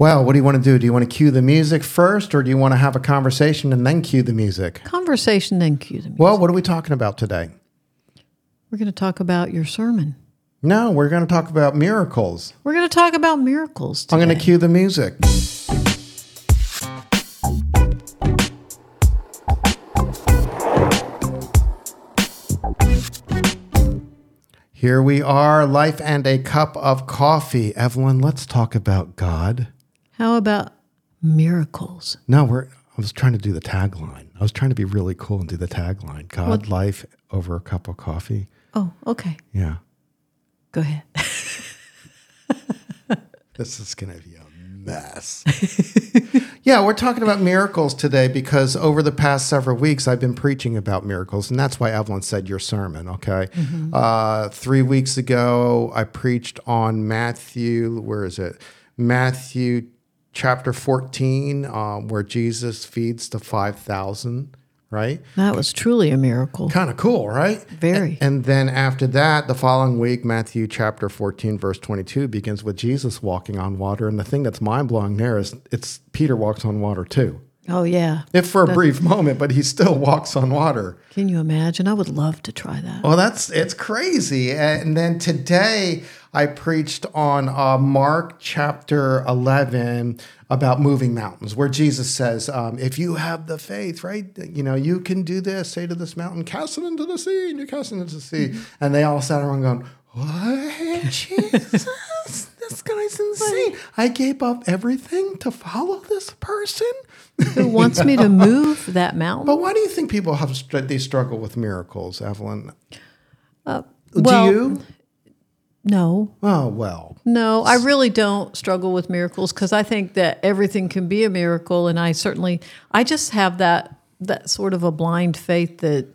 Well, what do you want to do? Do you want to cue the music first, or do you want to have a conversation and then cue the music? Conversation, then cue the music. Well, what are we talking about today? We're going to talk about your sermon. No, we're going to talk about miracles. We're going to talk about miracles. I'm going to cue the music. Here we are, life and a cup of coffee. Evelyn, let's talk about God. How about miracles? No, we're. I was trying to do the tagline. I was trying to be really cool and do the tagline. God, What? life over a cup of coffee. Oh, okay. Yeah. Go ahead. This is going to be a mess. yeah, we're talking about miracles today because over the past several weeks, I've been preaching about miracles, and that's why Evelyn said your sermon. Okay, uh, three weeks ago, I preached on Matthew. Where is it? Matthew chapter fourteen, um, where Jesus feeds the five thousand. Right. That was truly a miracle. Kind of cool, right? Very. And then after that, the following week, Matthew chapter 14, verse 22 begins with Jesus walking on water. And the thing that's mind blowing there is it's Peter walks on water too. Oh, yeah. If for a brief moment, but he still walks on water. Can you imagine? I would love to try that. Well, that's it's crazy. And then today I preached on uh, Mark chapter 11 about moving mountains, where Jesus says, um, if you have the faith, right, you know, you can do this, say to this mountain, cast it into the sea, and you cast it into the sea. And they all sat around going, what? Jesus? this guy's insane. I gave up everything to follow this person. Who wants me to move that mountain? But why do you think people have str- they struggle with miracles, Evelyn? well- do you? No, Oh well. no, I really don't struggle with miracles because I think that everything can be a miracle, and I certainly, I just have that that sort of a blind faith that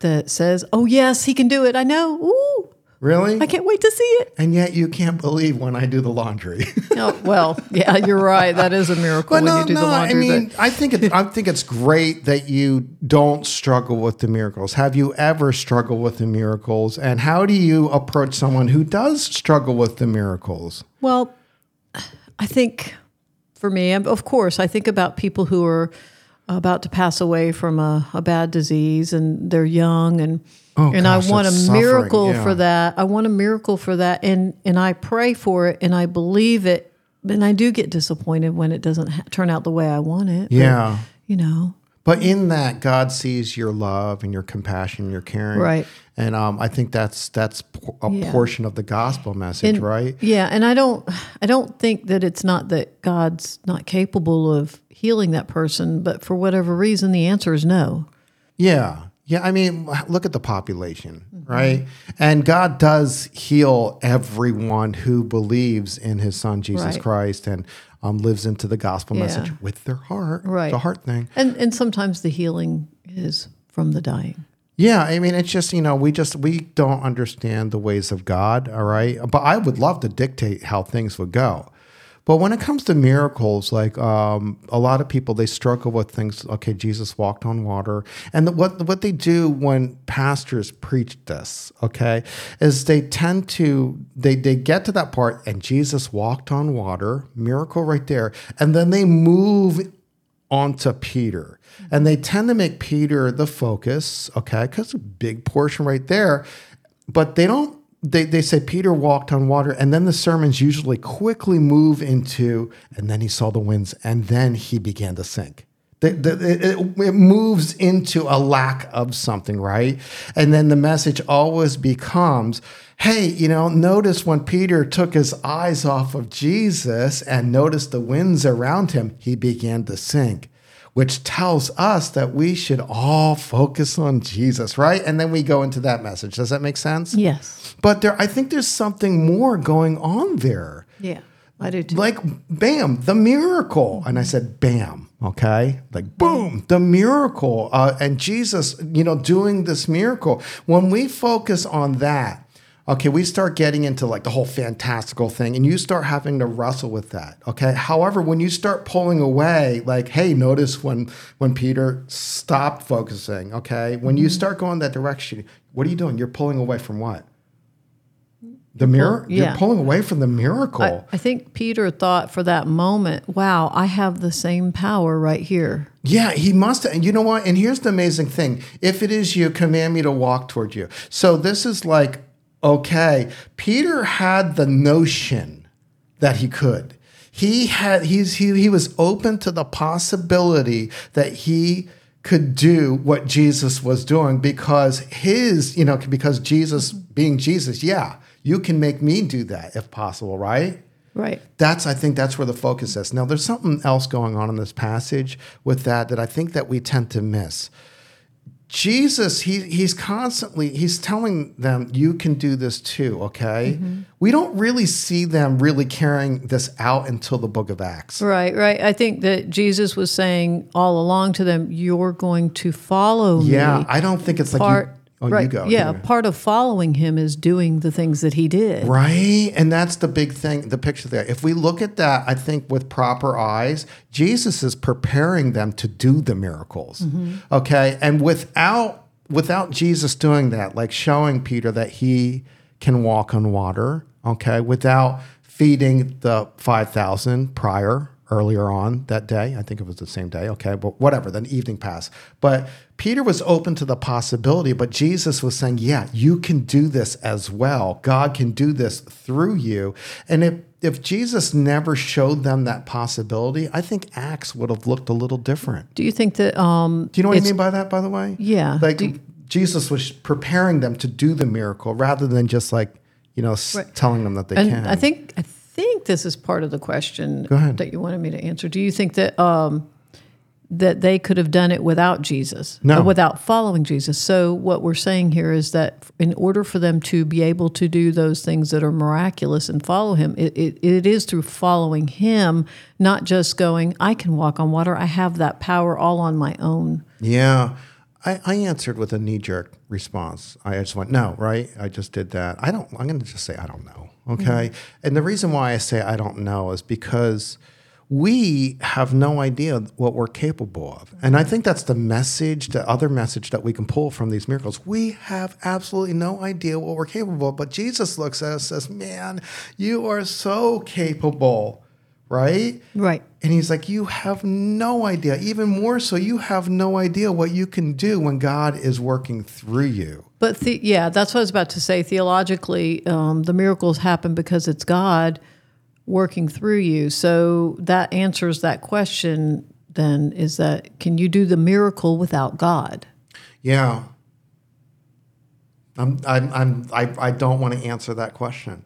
that says, "Oh yes, he can do it." I know. Ooh, Really? I can't wait to see it. and yet you can't believe when I do the laundry. Oh well, yeah, you're right. That is a miracle when you do the laundry. I mean, but I think it, I think it's great that you don't struggle with the miracles. Have you ever struggled with the miracles? And how do you approach someone who does struggle with the miracles? Well, I think for me, of course, I think about people who are about to pass away from a, a bad disease and they're young and Oh, and gosh, I want a miracle yeah. for that. I want a miracle for that and and I pray for it and I believe it. And I do get disappointed when it doesn't ha- turn out the way I want it. But, Yeah. you know. But in that, God sees your love and your compassion, your caring, Right. And um, I think that's that's a Yeah. portion of the gospel message, And- right? Yeah, and I don't I don't think that it's not that God's not capable of healing that person, but for whatever reason the answer is no. Yeah. Yeah. I mean, look at the population, Mm-hmm. right? And God does heal everyone who believes in his son, Jesus Right. Christ, and um, lives into the gospel Yeah. message with their heart. Right. The heart thing. And and sometimes the healing is from the dying. Yeah. I mean, it's just, you know, we just, we don't understand the ways of God. All right. But I would love to dictate how things would go. But when it comes to miracles, like um, a lot of people, they struggle with things. Okay, Jesus walked on water, and the, what what they do when pastors preach this, okay, is they tend to they they get to that part, and Jesus walked on water, miracle right there, and then they move onto Peter. And they tend to make Peter the focus, okay, because a big portion right there. But they don't, they, they say Peter walked on water, and then the sermons usually quickly move into, and then he saw the winds, and then he began to sink. The, the, it, it- it moves into a lack of something, right? And then the message always becomes, hey, you know, notice when Peter took his eyes off of Jesus and noticed the winds around him, he began to sink which tells us that we should all focus on Jesus, right? And then we go into that message. Does that make sense? Yes. But there, I think there's something more going on there. Yeah. I do too. Like, bam, the miracle. And I said, bam, okay? Like, boom, the miracle. Uh, and Jesus, you know, doing this miracle. When we focus on that, okay, we start getting into like the whole fantastical thing and you start having to wrestle with that. Okay. However, when you start pulling away, like, hey, notice when when Peter stopped focusing, okay? When you mm-hmm. start going that direction, what are you doing? You're pulling away from what? The mirror, yeah. you're pulling away from the miracle. I, I think Peter thought for that moment, wow, I have the same power right here. Yeah, he must. And you know what? And here's the amazing thing: if it is you, command me to walk toward you. So this is like, okay, Peter had the notion that he could. He had. He's he he was open to the possibility that he could do what Jesus was doing because his, you know, because Jesus being Jesus, yeah, you can make me do that if possible, right? Right. that's i think that's where the focus is now there's something else going on in this passage with that that i think that we tend to miss jesus he, he's constantly he's telling them you can do this too okay mm-hmm. we don't really see them really carrying this out until the book of acts Right, right. I think that Jesus was saying all along to them, you're going to follow me. yeah i don't think it's like part you, oh right, you go yeah, you go. part of following him is doing the things that he did. Right. And that's the big thing, the picture there. If we look at that, I think with proper eyes, Jesus is preparing them to do the miracles. Mm-hmm. Okay. And without without Jesus doing that, like showing Peter that he can walk on water, okay, without feeding the 5,000 prior earlier on that day. I think it was the same day. Okay. But whatever, then evening passed. But Peter was open to the possibility, but Jesus was saying, yeah, you can do this as well. God can do this through you. And if if Jesus never showed them that possibility, I think Acts would have looked a little different. Do you think that um Do you know what I mean by that, by the way? Yeah. Like Do- Jesus was preparing them to do the miracle rather than just like, you know, Right. telling them that they and can. I think I think this is part of the question that you wanted me to answer. Do you think that um, that they could have done it without Jesus, No. without following Jesus? So what we're saying here is that in order for them to be able to do those things that are miraculous and follow Him, it, it, it is through following Him, not just going, "I can walk on water. I have that power all on my own." Yeah. I, I answered with a knee jerk response. I just went, no, right? I just did that. I don't, I'm going to just say, I don't know. Okay. Mm-hmm. And the reason why I say I don't know is because we have no idea what we're capable of. And I think that's the message, the other message that we can pull from these miracles. We have absolutely no idea what we're capable of. But Jesus looks at us and says, man, you are so capable, right? Right. And he's like, You have no idea. Even more so, you have no idea what you can do when God is working through you. But the, yeah, that's what I was about to say. Theologically, um, the miracles happen because it's God working through you. So that answers that question. Then is that can you do the miracle without God? Yeah. I'm, I'm, I'm, I, I don't want to answer that question.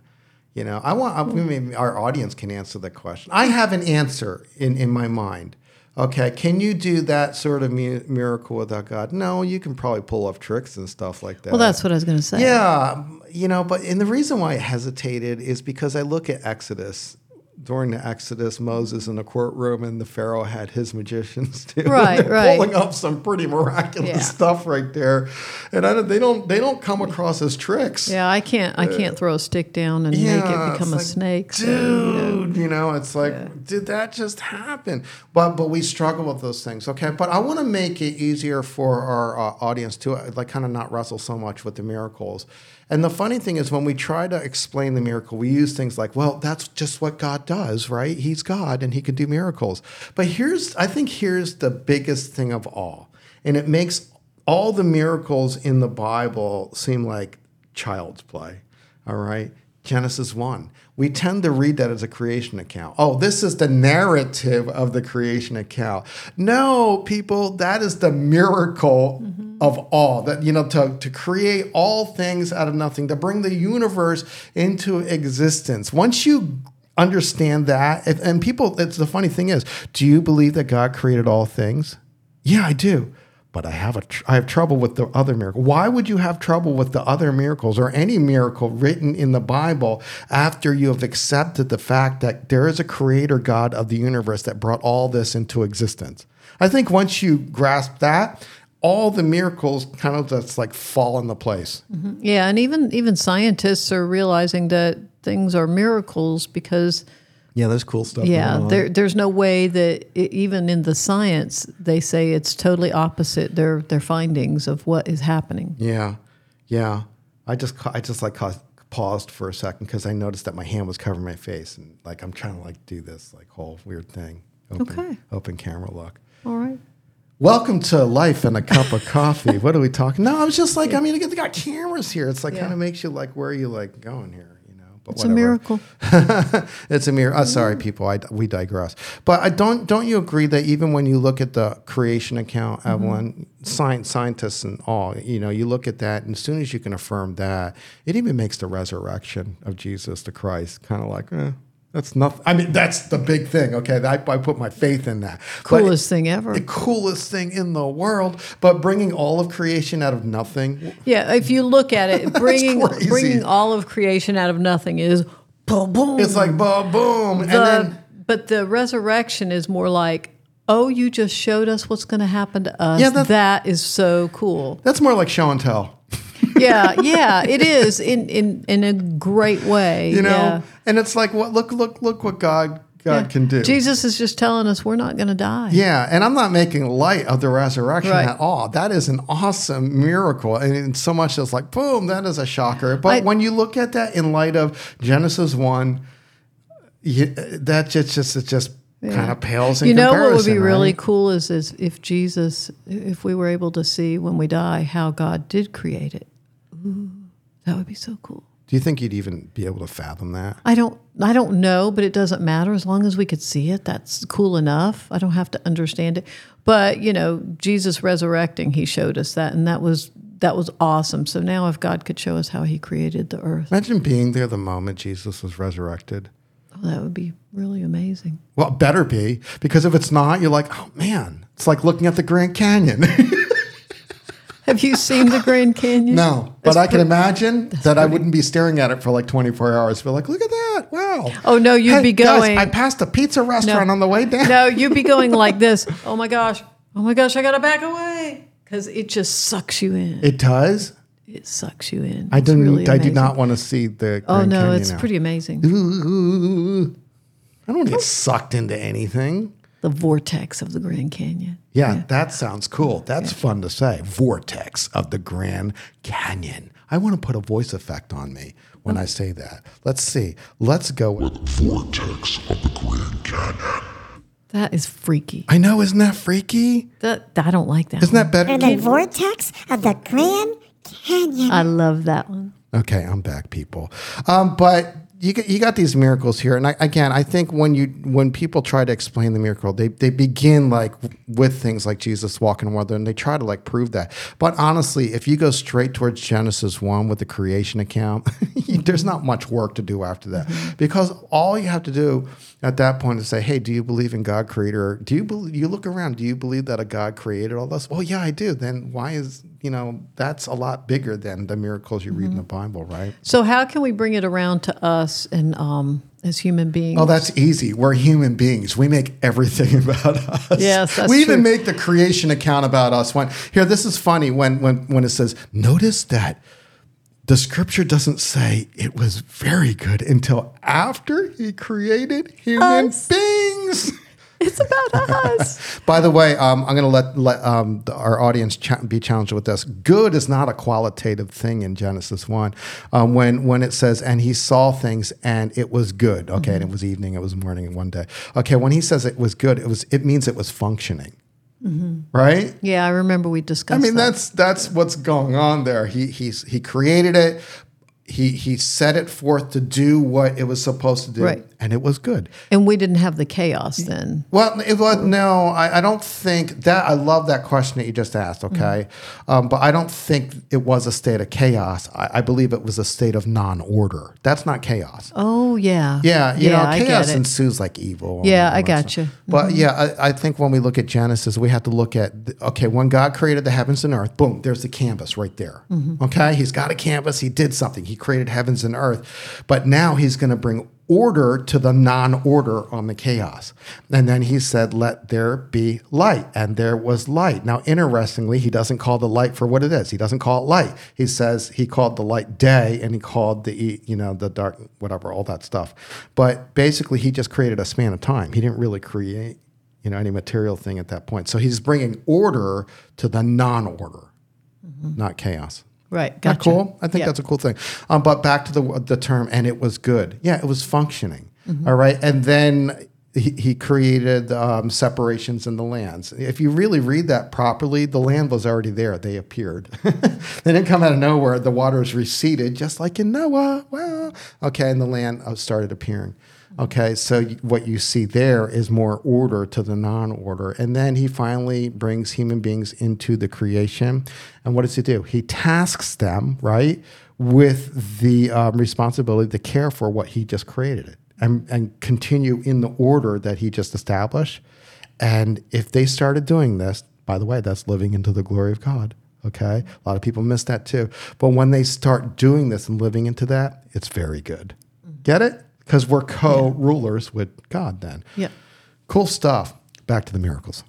You know, I want, I, maybe our audience can answer the question. I have an answer in, in my mind. Okay, can you do that sort of mi- miracle without God? No, you can probably pull off tricks and stuff like that. Well, that's what I was going to say. Yeah, you know, but and the reason why I hesitated is because I look at Exodus. During the Exodus, Moses in the courtroom and the Pharaoh had his magicians too. Right, they're right. Pulling up some pretty miraculous Yeah. stuff right there, and I, don't- they don't they don't come across as tricks. Yeah, I can't. I can't throw a stick down and make it become a like, snake. so, you know. Dude, you know, it's like, did that just happen? But but we struggle with those things. Okay, but I want to make it easier for our uh, audience to uh, like kind of not wrestle so much with the miracles. And the funny thing is, when we try to explain the miracle, we use things like, "Well, that's just what God does, right? He's God and He can do miracles." But here's, I think, here's the biggest thing of all, and it makes all the miracles in the Bible seem like child's play. All right. Genesis 1. We tend to read that as a creation account. Oh, this is the narrative of the creation account. No, people, that is the miracle mm-hmm. of all. That, you know, to, to create all things out of nothing, to bring the universe into existence. Once you understand that, if, and people, it's the funny thing is, do you believe that God created all things? Yeah, I do. But I have a tr- I have trouble with the other miracle. Why would you have trouble with the other miracles or any miracle written in the Bible after you have accepted the fact that there is a creator God of the universe that brought all this into existence? I think once you grasp that, all the miracles kind of just like fall into place. Mm-hmm. Yeah, and even even scientists are realizing that things are miracles because Yeah, there's cool stuff. yeah, there there's no way that i even in the science they say it's totally opposite their their findings of what is happening. Yeah, yeah. I just I just like paused for a second because I noticed that my hand was covering my face, and like I'm trying to like do this like whole weird thing. Open, Okay. Open camera look. All right. Welcome to life and a cup of coffee. What are we talking? No, I was just like, I mean, they got cameras here. It's like Yeah. kind of makes you like, where are you like going here? You know, but It's a miracle. it's a miracle. Uh, sorry, people. I, we digress. But I don't. Don't you agree that even when you look at the creation account, Mm-hmm. Evelyn, science, scientists and all, you know, you look at that, and as soon as you can affirm that, it even makes the resurrection of Jesus the Christ kind of like, eh, that's nothing. I mean, that's the big thing. Okay, I, I put my faith in that. But Coolest thing ever. the coolest thing in the world. But bringing all of creation out of nothing. Yeah, if you look at it, bringing bringing all of creation out of nothing is boom, boom. It's like boom, boom, and then but the resurrection is more like, oh, you just showed us what's going to happen to us. Yeah, that is so cool. that's more like show and tell. Yeah, yeah, it is in in in a great way. You know, yeah. and it's like what look look look what God God Yeah. can do. Jesus is just telling us we're not going to die. Yeah, and I'm not making light of the resurrection Right. at all. That is an awesome miracle, and so much as like boom, that is a shocker. But I- when you look at that in light of Genesis one, you, that just just it just kind of pales in you know what would be really right? cool is is if Jesus, if we were able to see when we die how God did create it. Ooh, that would be so cool. Do you think you'd even be able to fathom that? I don't I don't know, but it doesn't matter as long as we could see it. That's cool enough. I don't have to understand it. But, you know, Jesus resurrecting, he showed us that and that was that was awesome. So now if God could show us how he created the earth, Imagine being there the moment Jesus was resurrected. oh, that would be really amazing. Well, better be because if it's not, you're like, oh man, it's like looking at the Grand Canyon. Have you seen the Grand Canyon? no, but I can imagine that I wouldn't be staring at it for like 24 hours. Be like, look at that, wow. Oh no, you'd Hey, be guys, going I passed a pizza restaurant on the way down. No, you'd be going like this. Oh my gosh. Oh my gosh, I gotta back away. Because it just sucks you in. It does. It sucks you in. I didn't. really I do not want to see the. Oh, Grand Oh no, Canyon it's now. pretty amazing. Ooh, I don't want to get sucked into anything. The vortex of the Grand Canyon. Yeah, that sounds cool. That's fun to say. Vortex of the Grand Canyon. I want to put a voice effect on me when I say that. Let's see. Let's go. With, vortex of the Grand Canyon. That is freaky. I know, isn't that freaky? That I don't like that. Isn't that better? the vortex of the Grand Canyon. I love that one. Okay, I'm back, people. Um, but you got, you got these miracles here, and I, again, I think when you when people try to explain the miracle, they they begin like with things like Jesus walking water, and they try to like prove that. But honestly, if you go straight towards Genesis one with the creation account, there's not much work to do after that, mm-hmm. because all you have to do at that point is say, "Hey, do you believe in God, Creator? Do you believe? You look around. Do you believe that a God created all this? Well, yeah, I do. Then why is you know that's a lot bigger than the miracles you read in the Bible, right? So how can we bring it around to us and um as human beings? Oh, that's easy. We're human beings. We make everything about us. Yes, that's we even true. make the creation account about us. When here, this is funny when when when it says, notice that the scripture doesn't say it was very good until after he created human Us. beings. it's about us. By the way, um, I'm going to let, let um, the, our audience cha- be challenged with this. Good is not a qualitative thing in Genesis one. Um, when when it says, "And he saw things, and it was good." Okay, and it was evening, it was morning, and one day. Okay, when he says it was good, it was it means it was functioning, Mm-hmm. right? Yeah, I remember we discussed. I mean, that. that's that's what's going on there. He he's he created it. He he set it forth to do what it was supposed to do, Right. And it was good. and we didn't have the chaos then. Well, it was no. I, I don't think that. I love that question that you just asked. Okay, um, but I don't think it was a state of chaos. I, I believe it was a state of non-order. That's not chaos. Oh yeah. Yeah, you know, chaos ensues like evil. Yeah, I that gotcha. stuff. But yeah, I, I think when we look at Genesis, we have to look at okay, when God created the heavens and earth, boom, there's the canvas right there. Mm-hmm. Okay, He's got a canvas. He did something. He created heavens and earth, but now He's going to bring order to the non-order on the chaos. And then He said, "Let there be light," and there was light. Now, interestingly, He doesn't call the light for what it is. He doesn't call it light. He says He called the light day, and He called the you know the dark whatever all that stuff. But basically, He just created a span of time. He didn't really create you know any material thing at that point. So He's bringing order to the non-order, mm-hmm. not chaos. Right. Isn't that cool? I think Yeah. that's a cool thing. Um, but back to the the term, and it was good. Yeah, it was functioning. Mm-hmm. All right, and then he, he created um, separations in the lands. If you really read that properly, the land was already there. They appeared. they didn't come out of nowhere. The waters receded, just like in Noah. Well, okay, and the land uh, started appearing. Okay, so what you see there is more order to the non order. And then he finally brings human beings into the creation. And what does he do? He tasks them, right, with the um, responsibility to care for what he just created and, and continue in the order that he just established. And if they started doing this, by the way, that's living into the glory of God. Okay. A lot of people miss that too. But when they start doing this and living into that, it's very good. Get it? Because we're co rulers with God then. Yeah. Cool stuff. Back to the miracles.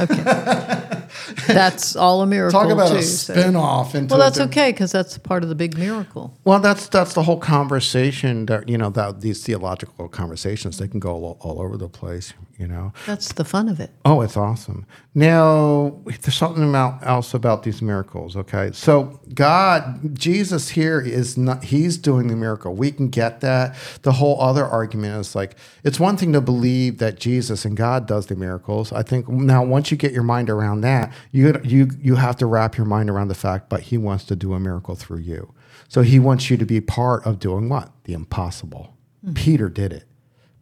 Okay. That's all a miracle. Talk about too, a so- spin off into Well, that's diff- okay because that's part of the big miracle. Well, that's that's the whole conversation that you know that these theological conversations they can go all, all over the place. You know. That's the fun of it. Oh, it's awesome. Now, there's something about, else about these miracles, okay? So, God, Jesus here is not, he's doing the miracle. We can get that. The whole other argument is like, it's one thing to believe that Jesus and God does the miracles. I think now, once you get your mind around that, you, you, you have to wrap your mind around the fact, but he wants to do a miracle through you. So, he wants you to be part of doing what? The impossible. Mm-hmm. Peter did it.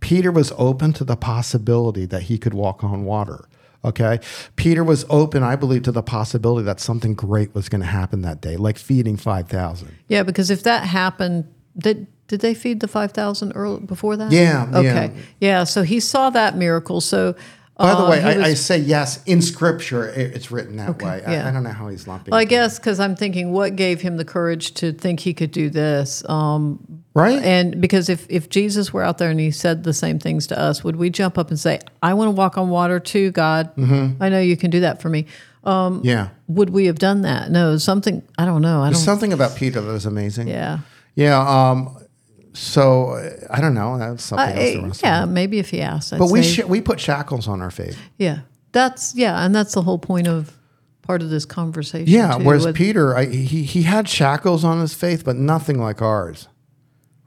Peter was open to the possibility that he could walk on water. Okay. Peter was open, I believe, to the possibility that something great was going to happen that day, like feeding 5,000. Yeah, because if that happened, did did they feed the five thousand before that? Yeah, yeah. Okay. Yeah. So he saw that miracle. So. By the uh, way, I, I say yes, in scripture, it's written that way. I, yeah. I don't know how he's lumping Well, I guess because I'm thinking, what gave him the courage to think he could do this? Um, Right? and because if if Jesus were out there and he said the same things to us, would we jump up and say, "I want to walk on water too, God. Mm-hmm. I know you can do that for me." Um, yeah. would we have done that? No, something I don't know. I There's don't. something about Peter that was amazing. yeah. Yeah. So uh, I don't know. That's something else to yeah, maybe if he asked, I'd But we, sh- we put shackles on our faith. yeah, that's yeah, and that's the whole point of part of this conversation. Yeah. too, whereas Peter, I, he, he had shackles on his faith, but nothing like ours.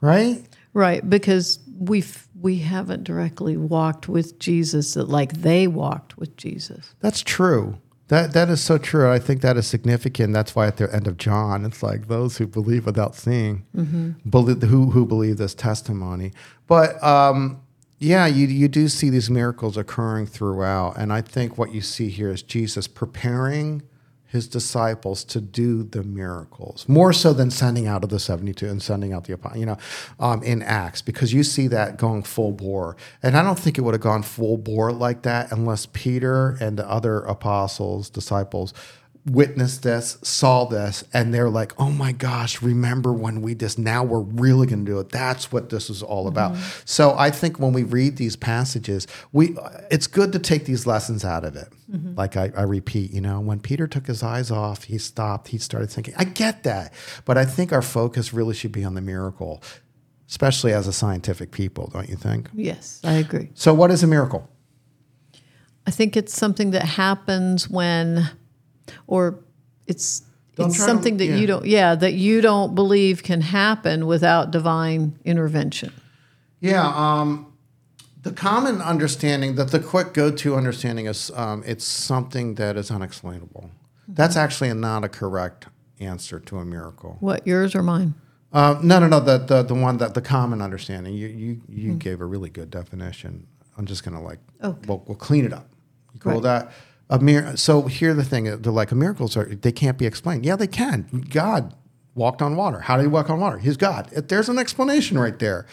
Right? right? Because we've we haven't directly walked with Jesus like they walked with Jesus. That's true. That that is so true. I think that is significant. That's why at the end of John, it's like those who believe without seeing, believe, who who believe this testimony. But um, yeah, you you do see these miracles occurring throughout, and I think what you see here is Jesus preparing his disciples to do the miracles more so than sending out of the 72 and sending out the apo- you know um, in acts because you see that going full bore. And i don't think it would have gone full bore like that unless peter and the other apostles disciples witnessed this saw this and they're like oh my gosh remember when we just now we're really going to do it. That's what this is all about. Mm-hmm. So i think when we read these passages we it's good to take these lessons out of it. Mm-hmm. Like I, I repeat you know when peter took his eyes off he stopped he started thinking i get that. But i think our focus really should be on the miracle especially as a scientific people don't you think? Yes, I agree. so what is a miracle? I think it's something that happens when, or it's Don't it's try to- something that yeah. you don't yeah that you don't believe can happen without divine intervention. Yeah, um, the common understanding that the quick go-to understanding is um, it's something that is unexplainable. That's actually not a correct answer to a miracle. What yours or mine? Uh, no, no, no. The, the the one that the common understanding. You you you gave a really good definition. I'm just gonna like Okay. we'll, we'll clean it up. You call Right. that a mir- So here the thing. They're like miracles are they can't be explained. Yeah, they can. God walked on water. How did he walk on water? He's God. There's an explanation right there.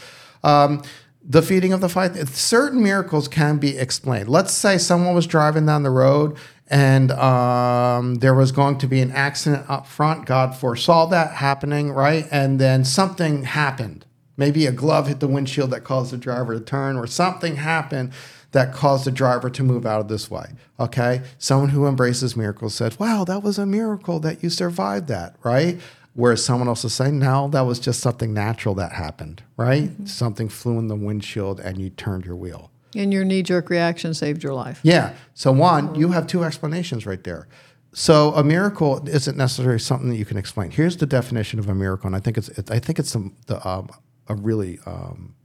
Um, the feeding of the five. Certain miracles can be explained. Let's say someone was driving down the road and um, there was going to be an accident up front. God foresaw that happening, right? And then something happened. Maybe a glove hit the windshield that caused the driver to turn, or something happened that caused the driver to move out of this way. Okay? Someone who embraces miracles said, Wow, that was a miracle that you survived that, right? Whereas someone else is saying, No, that was just something natural that happened, right? Something flew in the windshield and you turned your wheel. And your knee jerk reaction saved your life. Yeah. So one, you have two explanations right there. so a miracle isn't necessarily something that you can explain. Here's the definition of a miracle, and I think it's it, I think it's the, the um, a really um,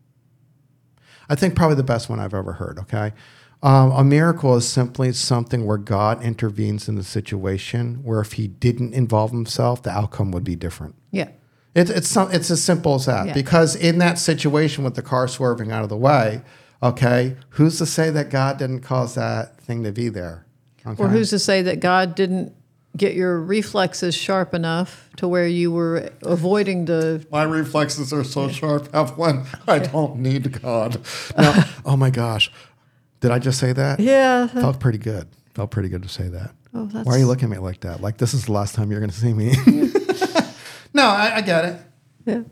I think probably the best one I've ever heard. Okay, um, a miracle is simply something where God intervenes in the situation where if He didn't involve Himself, the outcome would be different. Yeah. It's it's some, it's as simple as that. Yeah. Because in that situation with the car swerving out of the way, okay, who's to say that God didn't cause that thing to be there? Okay. Or who's to say that God didn't get your reflexes sharp enough to where you were avoiding the my reflexes are so sharp, Evelyn. I don't need God. No. oh my gosh, did I just say that? yeah Felt pretty good. Felt pretty good to say that. Oh, that's- Why are you looking at me like that? Like this is the last time you're going to see me. no, I, I get it. yeah.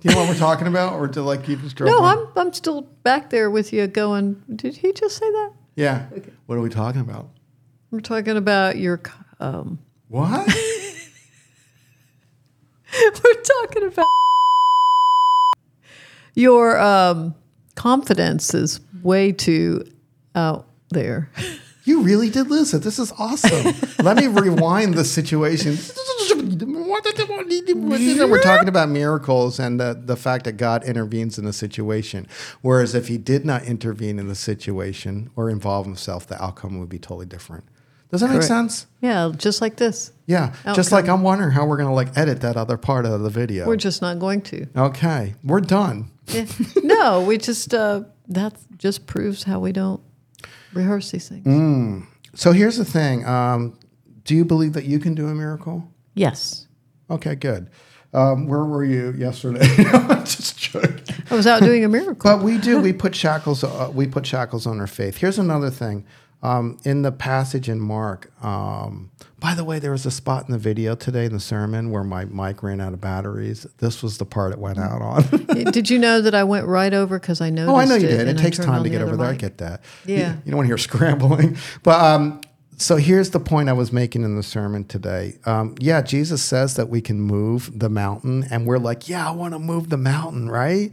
Do you know what we're talking about, or do like you just? No. I'm I'm still back there with you going. Did he just say that? Yeah. Okay. What are we talking about? We're talking about your. Um, What? we're talking about your um, confidence is way too out there. You really did listen. This is awesome. Let me rewind the situation. We're talking about miracles and the, the fact that God intervenes in the situation. Whereas if he did not intervene in the situation or involve himself, the outcome would be totally different. Does that make sense? Yeah, just like this. Yeah. Just like I'm wondering how we're going to like edit that other part of the video. We're just not going to. okay. We're done. Yeah. no, we just uh, that just proves how we don't rehearse these things. Mm. So here's the thing. Um, do you believe that you can do a miracle? Yes, Okay, good. Um, where were you yesterday? Just joking. I was out doing a miracle. But we do. We put shackles. Uh, we put shackles on our faith. Here's another thing. Um, in the passage in Mark. Um, by the way, there was a spot in the video today in the sermon where my mic ran out of batteries. This was the part it went out on. did you know that I went right over because I noticed? oh, I know you it did. It takes time to get over other there. I get that. You- Yeah. You, don't want to hear scrambling. But um, so here's the point I was making in the sermon today. Um, yeah, Jesus says that we can move the mountain, and we're like, yeah, I want to move the mountain, right?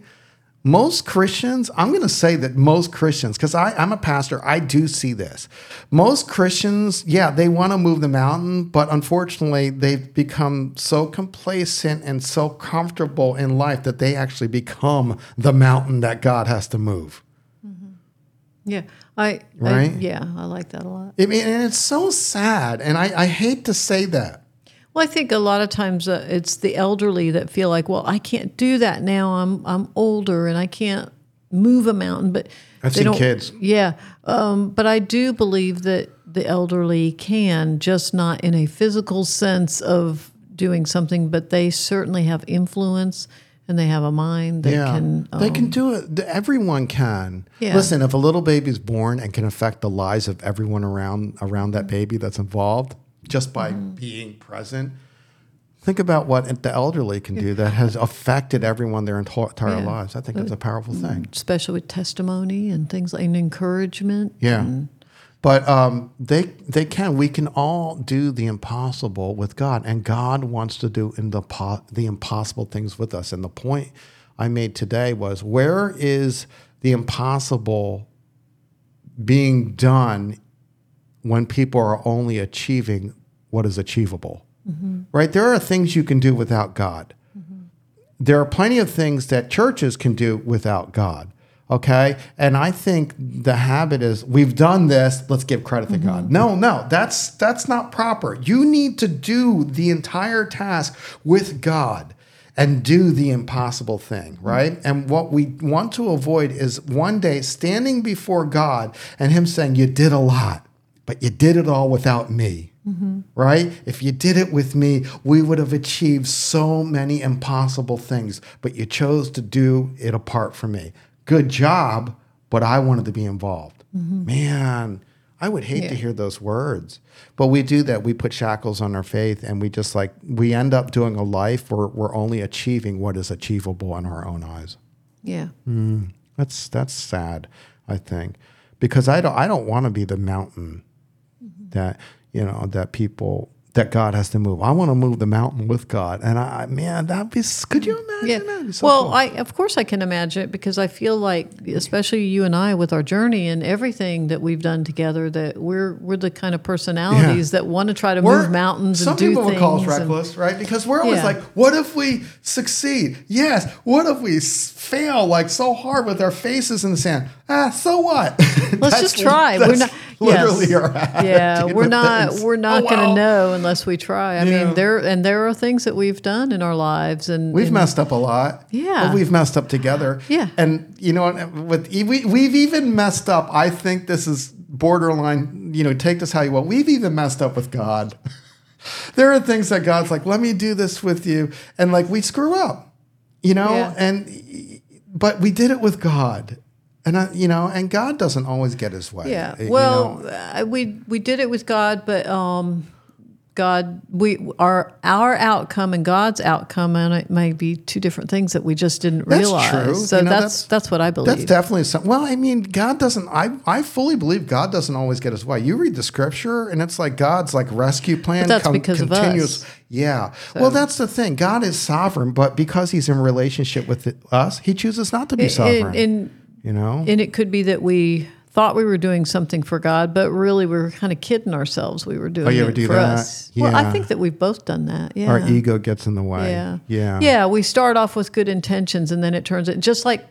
Most Christians, I'm going to say that most Christians, because I'm a pastor, I do see this. Most Christians, yeah, they want to move the mountain, but unfortunately, they've become so complacent and so comfortable in life that they actually become the mountain that God has to move. Mm-hmm. Yeah, I, I Right? yeah, I like that a lot. I mean, and it's so sad, and I, I hate to say that. Well, I think a lot of times uh, it's the elderly that feel like, well, I can't do that now. I'm I'm older and I can't move a mountain. But I've seen kids. Yeah, um, but I do believe that the elderly can, just not in a physical sense of doing something, but they certainly have influence and they have a mind that yeah, can. they um, can do it. Everyone can. Yeah. Listen, if a little baby is born and can affect the lives of everyone around around that baby that's involved just by Mm-hmm. being present, think about what the elderly can do that has affected everyone their entire Yeah. Mm-hmm. lives. I think that's a powerful thing. especially with testimony and things like and encouragement. Yeah. and- But um, they they can. We can all do the impossible with God, and God wants to do in the po- the impossible things with us. And the point I made today was, where is the impossible being done when people are only achieving what is achievable? Right? There are things you can do without God there are plenty of things that churches can do without God. Okay. And I think the habit is we've done this, let's give credit to God. No, no, that's that's not proper. You need to do the entire task with God and do the impossible thing, right? And what we want to avoid is one day standing before God and him saying, You did a lot, but you did it all without me right? If you did it with me, we would have achieved so many impossible things, but you chose to do it apart from me. Good job, but I wanted to be involved. Man, I would hate to hear those words. But we do that. We put shackles on our faith and we just like, we end up doing a life where we're only achieving what is achievable in our own eyes. yeah. Hmm. That's that's sad, I think, because I don't I don't want to be the mountain that you know that people that God has to move. I want to move the mountain with God, and I man, that'd be. Could you imagine Yeah. that? So well, cool. I of course I can imagine it because I feel like, especially you and I, with our journey and everything that we've done together, that we're we're the kind of personalities that want to try to We're- move mountains Some and do people would call us and- reckless, right? Because we're always Yeah. like, what if we succeed? Yes. What if we fail like so hard with our faces in the sand? Ah, so what? Let's just try. We're not literally yes. Yeah, we're not things. we're not Oh, going to know unless we try. I Yeah. mean, there and there are things that we've done in our lives, and We've and- messed up a lot. Yeah. But we've messed up together. Yeah. And you know, and with we we've even messed up. I think this is borderline. You know, take this how you want. We've even messed up with God. there are things that God's like, let me do this with you, and like we screw up. You know, Yeah. and but we did it with God. And I, you know, and God doesn't always get his way. Yeah. you Well, know. uh, we we did it with God, but um, God, we our our outcome and God's outcome, and it may be two different things that we just didn't That's realize. true. So You know, that's, that's- that's what I believe. That's definitely something. Well, I mean, God doesn't. I I fully believe God doesn't always get his way. You read the scripture, and it's like God's like rescue plan. But that's because of us. Yeah. Well, that's the thing. God is sovereign, but because He's in relationship with us, He chooses not to be And- sovereign. and you know. and it could be that we thought we were doing something for God, but really we were kind of kidding ourselves. We were doing Oh, you ever it do for that? us. Well, I think that we've both done that. Yeah. Our ego gets in the way. Yeah. Yeah. Yeah. We start off with good intentions and then it turns out just like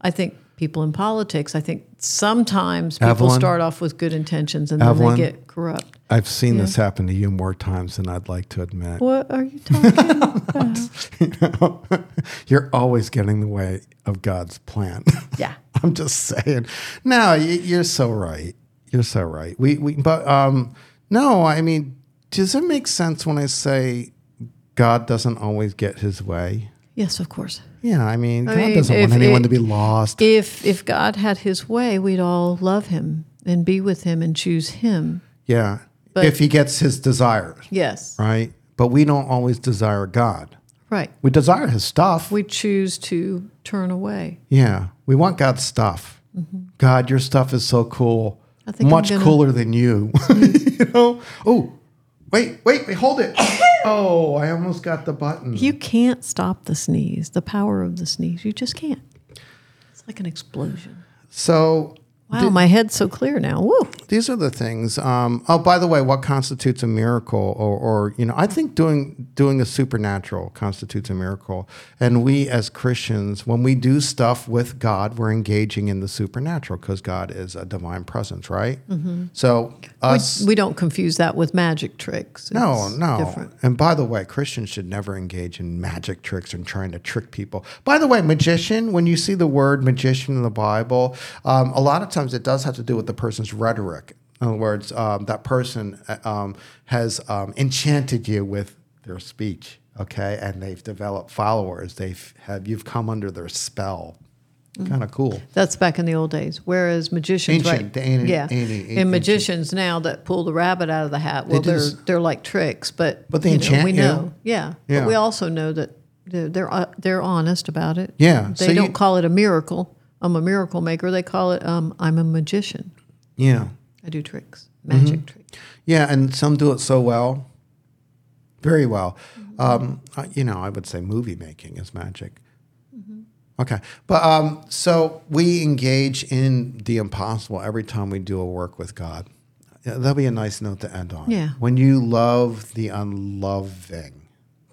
I think people in politics, I think sometimes people Evelyn? start off with good intentions and then Evelyn? they get corrupt. I've seen this happen to you more times than I'd like to admit. What are you talking about? You're always getting in the way of God's plan. Yeah. I'm just saying. No, you're so right. You're so right. We, we but um, no, I mean, does it make sense when I say God doesn't always get His way? Yes, of course. Yeah, I mean, God mean, doesn't want anyone it- to be lost. If if God had his way, we'd all love him and be with him and choose him. yeah, but- if He gets His desires, Yes. right? But we don't always desire God. Right. We desire His stuff. We choose to turn away. Yeah, we want God's stuff. God, your stuff is so cool. Mm-hmm. I think Much gonna- cooler than you. you know? Oh, wait, wait, wait, hold it. oh, I almost got the button. You can't stop the sneeze, the power of the sneeze. You just can't. It's like an explosion. So Wow, my head's so clear now. Woo. these are the things. Um, oh, by the way, what constitutes a miracle, or, or you know, I think doing doing the supernatural constitutes a miracle. And we as Christians, when we do stuff with God, we're engaging in the supernatural because God is a divine presence, right? So us. We, we don't confuse that with magic tricks. No, It's no. Different. And by the way, Christians should never engage in magic tricks and trying to trick people. By the way, magician, when you see the word magician in the Bible, um, a lot of times it does have to do with the person's rhetoric. In other words, um, that person uh, um, has um, enchanted you with their speech, okay, and they've developed followers. They've have you've come under their spell. Kind of cool. That's back in the old days. Whereas magicians, Ancient, right? the ancient- yeah, ancient- ancient. and magicians now that pull the rabbit out of the hat, well, they are this- they're like tricks, but But they you know, enchant we know, yeah. Yeah. But we also know that they're they're, uh, they're honest about it. Yeah, they so don't you- call it a miracle. I'm a miracle maker. They call it um, I'm a magician. Yeah. I do tricks, magic tricks. Yeah, and some do it so well, very well. Um, uh, you know, I would say movie making is magic. Okay, but um, so we engage in the impossible every time we do a work with God. That'll be a nice note to end on. Yeah. When you love the unloving,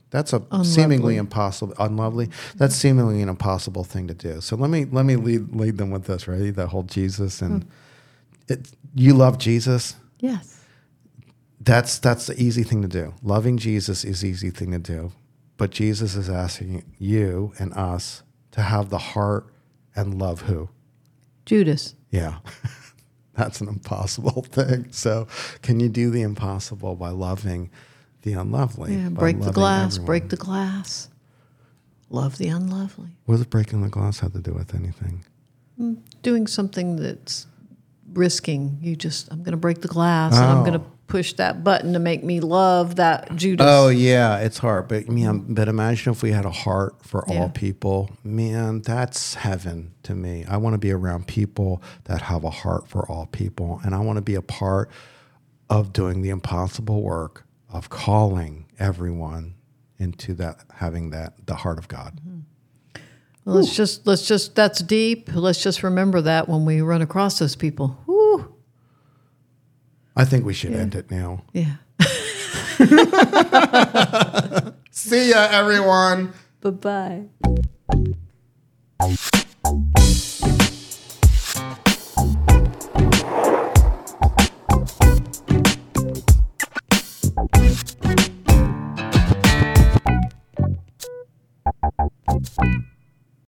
that's a seemingly impossible, unlovely. That's seemingly an impossible thing to do. So let me let me lead lead them with this. Right, the whole Jesus and hmm. it. You love Jesus Yes. that's that's the easy thing to do. Loving Jesus is easy thing to do. But Jesus is asking you and us to have the heart and love who? Judas. Yeah. that's an impossible thing. So can you do the impossible by loving the unlovely? Yeah. Break the glass. everyone? Break the glass. Love the unlovely. What does breaking the glass have to do with anything? Mm, doing something that's risking. You just I'm going to break the glass and I'm going Oh. to push that button to make me love that Judas. Oh yeah, it's hard. But man, but imagine if we had a heart for Yeah. all people. Man, that's heaven to me. I want to be around people that have a heart for all people, and I want to be a part of doing the impossible work of calling everyone into that having that the heart of God. Well, let's just let's just that's deep. Let's just remember that when we run across those people. Woo. I think we should end it now. Yeah. See ya, everyone. Bye bye.